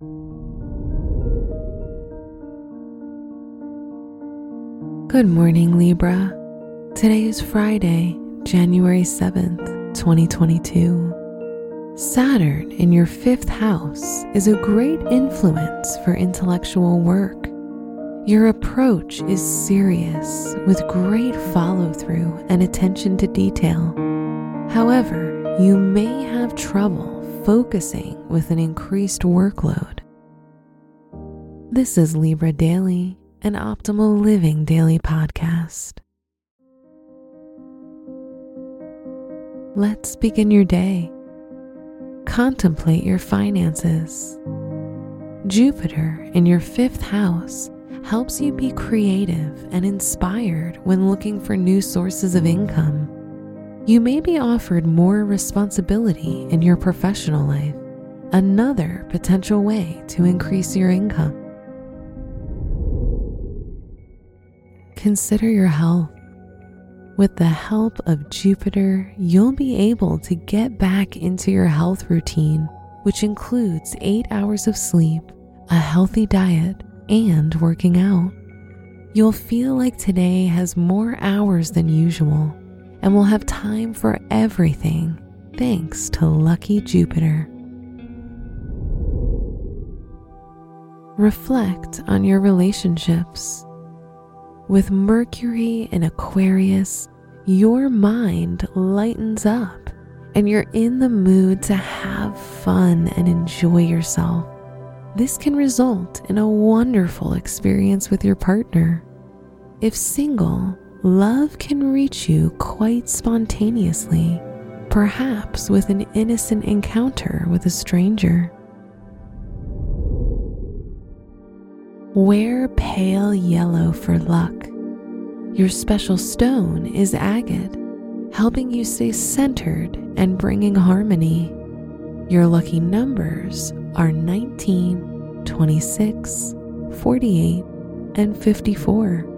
Good morning, Libra. Today is Friday, January 7th, 2022. Saturn in your fifth house is a great influence for intellectual work. Your approach is serious with great follow through and attention to detail. However, you may have trouble focusing with an increased workload. This is Libra Daily an optimal living daily podcast. Let's begin your day. Contemplate your finances. Jupiter in your fifth house helps you be creative and inspired when looking for new sources of income. You may be offered more responsibility in your professional life, another potential way to increase your income. Consider your health. With the help of Jupiter, you'll be able to get back into your health routine, which includes eight hours of sleep, a healthy diet, and working out. You'll feel like today has more hours than usual and we'll have time for everything thanks to lucky Jupiter. Reflect on your relationships with Mercury in Aquarius, your mind lightens up and you're in the mood to have fun and enjoy yourself. This can result in a wonderful experience with your partner. If single, love can reach you quite spontaneously, perhaps with an innocent encounter with a stranger. Wear pale yellow for luck. Your special stone is agate, helping you stay centered and bringing harmony. Your lucky numbers are 19, 26, 48, and 54.